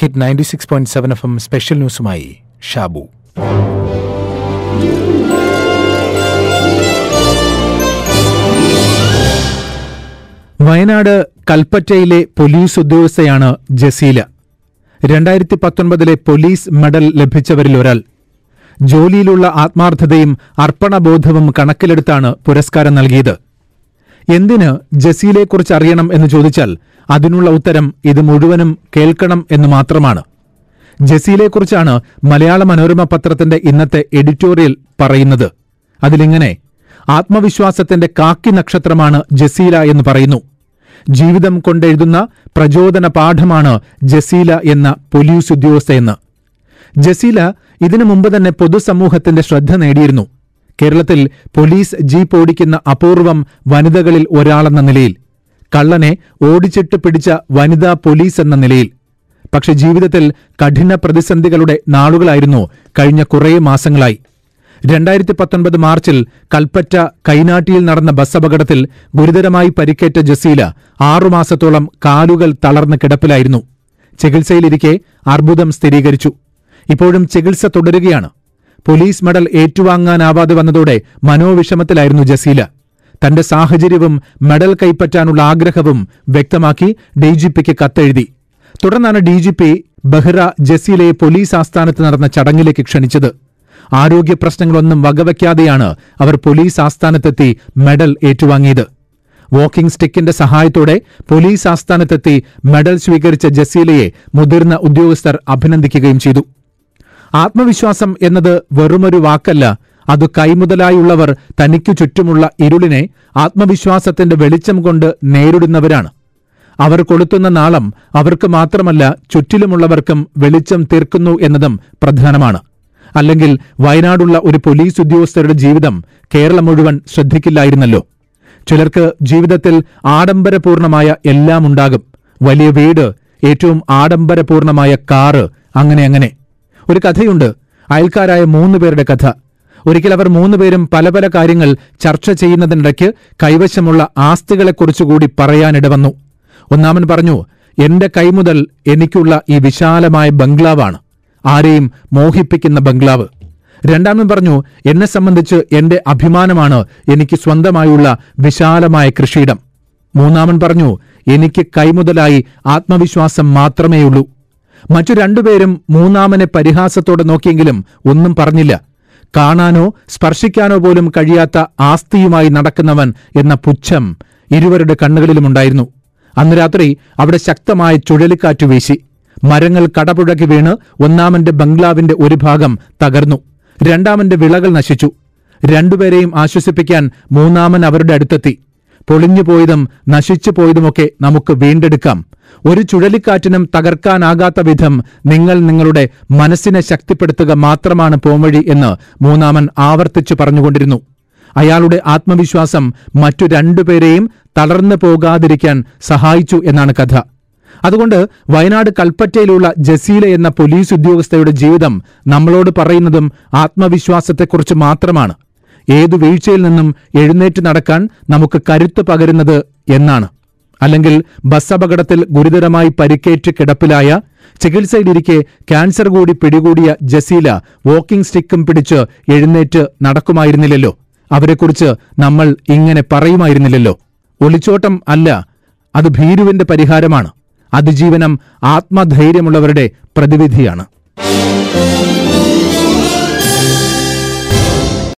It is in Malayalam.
Hit ninety six point seven F M special ന്യൂസുമായി Shabu. Wayanad കൽപ്പറ്റയിലെ പോലീസ് ഉദ്യോഗസ്ഥയാണ് ജസീല. രണ്ടായിരത്തി പത്തൊൻപതിലെ പോലീസ് മെഡൽ ലഭിച്ചവരിൽ ഒരാൾ. ജോലിയിലുള്ള ആത്മാർത്ഥതയും അർപ്പണബോധവും കണക്കിലെടുത്താണ് പുരസ്കാരം നൽകിയത്. എന്തിന് ജസീലയെക്കുറിച്ച് അറിയണം എന്ന് ചോദിച്ചാൽ അതിനുള്ള ഉത്തരം ഇത് മുഴുവനും കേൾക്കണം എന്ന് മാത്രമാണ്. ജസീലയെക്കുറിച്ചാണ് മലയാള മനോരമ പത്രത്തിന്റെ ഇന്നത്തെ എഡിറ്റോറിയൽ പറയുന്നത്. അതിലിങ്ങനെ ആത്മവിശ്വാസത്തിന്റെ കാക്കി നക്ഷത്രമാണ് ജസീല എന്ന് പറയുന്നു. ജീവിതം കൊണ്ടെഴുതുന്ന പ്രചോദന പാഠമാണ് ജസീല എന്ന പോലീസ് ഉദ്യോഗസ്ഥയെന്ന് ജസീല ഇതിനു മുമ്പ് തന്നെ പൊതുസമൂഹത്തിന്റെ ശ്രദ്ധ നേടിയിരുന്നു. കേരളത്തിൽ പോലീസ് ജീപ്പ് ഓടിക്കുന്ന അപൂർവം വനിതകളിൽ ഒരാളെന്ന നിലയിൽ കള്ളനെ ഓടിച്ചിട്ട് പിടിച്ച വനിതാ പോലീസ് എന്ന നിലയിൽ. പക്ഷെ ജീവിതത്തിൽ കഠിന പ്രതിസന്ധികളുടെ നാളുകളായിരുന്നു കഴിഞ്ഞ കുറേ മാസങ്ങളായി. രണ്ടായിരത്തി പത്തൊൻപത് മാർച്ചിൽ കൽപ്പറ്റ കൈനാട്ടിയിൽ നടന്ന ബസ് അപകടത്തിൽ ഗുരുതരമായി പരിക്കേറ്റ ജസീല ആറുമാസത്തോളം കാലുകൾ തളർന്ന് കിടപ്പിലായിരുന്നു. ചികിത്സയിലിരിക്കെ അർബുദം സ്ഥിരീകരിച്ചു. ഇപ്പോഴും ചികിത്സ തുടരുകയാണ്. പോലീസ് മെഡൽ ഏറ്റുവാങ്ങാനാവാതെ വന്നതോടെ മനോവിഷമത്തിലായിരുന്നു ജസീല. തന്റെ സാഹചര്യവും മെഡൽ കൈപ്പറ്റാനുള്ള ആഗ്രഹവും വ്യക്തമാക്കി ഡിജിപിക്ക് കത്തെഴുതി. തുടർന്നാണ് ഡിജിപി ബഹ്റ ജസീലയെ പോലീസ് ആസ്ഥാനത്ത് നടന്ന ചടങ്ങിലേക്ക് ക്ഷണിച്ചത്. ആരോഗ്യ പ്രശ്നങ്ങളൊന്നും വകവയ്ക്കാതെയാണ് അവർ പോലീസ് ആസ്ഥാനത്തെത്തി മെഡൽ ഏറ്റുവാങ്ങിയത്. വാക്കിംഗ് സ്റ്റിക്കിന്റെ സഹായത്തോടെ പോലീസ് ആസ്ഥാനത്തെത്തി മെഡൽ സ്വീകരിച്ച ജസീലയെ മുതിർന്ന ഉദ്യോഗസ്ഥർ അഭിനന്ദിക്കുകയും ചെയ്തു. ആത്മവിശ്വാസം എന്നത് വെറുമൊരു വാക്കല്ല. അത് കൈമുതലായുള്ളവർ തനിക്കു ചുറ്റുമുള്ള ഇരുളിനെ ആത്മവിശ്വാസത്തിന്റെ വെളിച്ചം കൊണ്ട് നേരിടുന്നവരാണ്. അവർ കൊളുത്തുന്ന നാളം അവർക്ക് മാത്രമല്ല ചുറ്റിലുമുള്ളവർക്കും വെളിച്ചം തീർക്കുന്നു എന്നതും പ്രധാനമാണ്. അല്ലെങ്കിൽ വയനാടുള്ള ഒരു പോലീസ് ഉദ്യോഗസ്ഥരുടെ ജീവിതം കേരളം മുഴുവൻ ശ്രദ്ധിക്കില്ലായിരുന്നല്ലോ. ചിലർക്ക് ജീവിതത്തിൽ ആഡംബരപൂർണമായ എല്ലാം ഉണ്ടാകും വലിയ വീട് ഏറ്റവും ആഡംബരപൂർണമായ കാറ് അങ്ങനെ അങ്ങനെ. ഒരു കഥയുണ്ട്. അയൽക്കാരായ മൂന്ന് പേരുടെ കഥ. ഒരിക്കൽ അവർ മൂന്നുപേരും പല പല കാര്യങ്ങൾ ചർച്ച ചെയ്യുന്നതിനിടയ്ക്ക് കൈവശമുള്ള ആസ്തികളെക്കുറിച്ചുകൂടി പറയാനിടവന്നു ഒന്നാമൻ പറഞ്ഞു എന്റെ കൈമുതൽ എനിക്കുള്ള ഈ വിശാലമായ ബംഗ്ലാവാണ്. ആരെയും മോഹിപ്പിക്കുന്ന ബംഗ്ലാവ്. രണ്ടാമൻ പറഞ്ഞു എന്നെ സംബന്ധിച്ച് എന്റെ അഭിമാനമാണ് എനിക്ക് സ്വന്തമായുള്ള വിശാലമായ കൃഷിയിടം. മൂന്നാമൻ പറഞ്ഞു എനിക്ക് കൈമുതലായി ആത്മവിശ്വാസം മാത്രമേയുള്ളൂ. മറ്റു രണ്ടുപേരും മൂന്നാമനെ പരിഹാസത്തോടെ നോക്കിയെങ്കിലും ഒന്നും പറഞ്ഞില്ല. കാണാനോ സ്പർശിക്കാനോ പോലും കഴിയാത്ത ആസ്തിയുമായി നടക്കുന്നവൻ എന്ന പുച്ഛം ഇരുവരുടെ കണ്ണുകളിലുമുണ്ടായിരുന്നു അന്ന് രാത്രി അവിടെ ശക്തമായ ചുഴലിക്കാറ്റ് വീശി. മരങ്ങൾ കടപുഴകി വീണ് ഒന്നാമന്റെ ബംഗ്ലാവിന്റെ ഒരു ഭാഗം തകർന്നു. രണ്ടാമന്റെ വിളകൾ നശിച്ചു. രണ്ടുപേരെയും ആശ്വസിപ്പിക്കാൻ മൂന്നാമൻ അവരുടെ അടുത്തെത്തി. പൊളിഞ്ഞുപോയതും നശിച്ചു പോയതുമൊക്കെ നമുക്ക് വീണ്ടെടുക്കാം. ഒരു ചുഴലിക്കാറ്റിനും തകർക്കാനാകാത്ത വിധം നിങ്ങൾ നിങ്ങളുടെ മനസ്സിനെ ശക്തിപ്പെടുത്തുക മാത്രമാണ് പോംവഴി എന്ന് മൂന്നാമൻ ആവർത്തിച്ചു പറഞ്ഞുകൊണ്ടിരുന്നു. അയാളുടെ ആത്മവിശ്വാസം മറ്റു രണ്ടുപേരെയും തളർന്നു പോകാതിരിക്കാൻ സഹായിച്ചു എന്നാണ് കഥ. അതുകൊണ്ട് വയനാട് കൽപ്പറ്റയിലുള്ള ജസീല എന്ന പോലീസ് ഉദ്യോഗസ്ഥയുടെ ജീവിതം നമ്മളോട് പറയുന്നതും ആത്മവിശ്വാസത്തെക്കുറിച്ച് മാത്രമാണ്. ഏതു വീഴ്ചയിൽ നിന്നും എഴുന്നേറ്റ് നടക്കാൻ നമുക്ക് കരുത്ത് പകരുന്നത് എന്നാണ്. അല്ലെങ്കിൽ ബസ് അപകടത്തിൽ ഗുരുതരമായി പരിക്കേറ്റ് കിടപ്പിലായ ചികിത്സയിലിരിക്കെ ക്യാൻസർ കൂടി പിടികൂടിയ ജസീല വാക്കിംഗ് സ്റ്റിക്കും പിടിച്ച് എഴുന്നേറ്റ് നടക്കുമായിരുന്നില്ലല്ലോ. അവരെക്കുറിച്ച് നമ്മൾ ഇങ്ങനെ പറയുമായിരുന്നില്ലല്ലോ. ഒളിച്ചോട്ടം അല്ല അത് ഭീരുവിന്റെ പരിഹാരമാണ്. അതിജീവനം ആത്മധൈര്യമുള്ളവരുടെ പ്രതിവിധിയാണ്.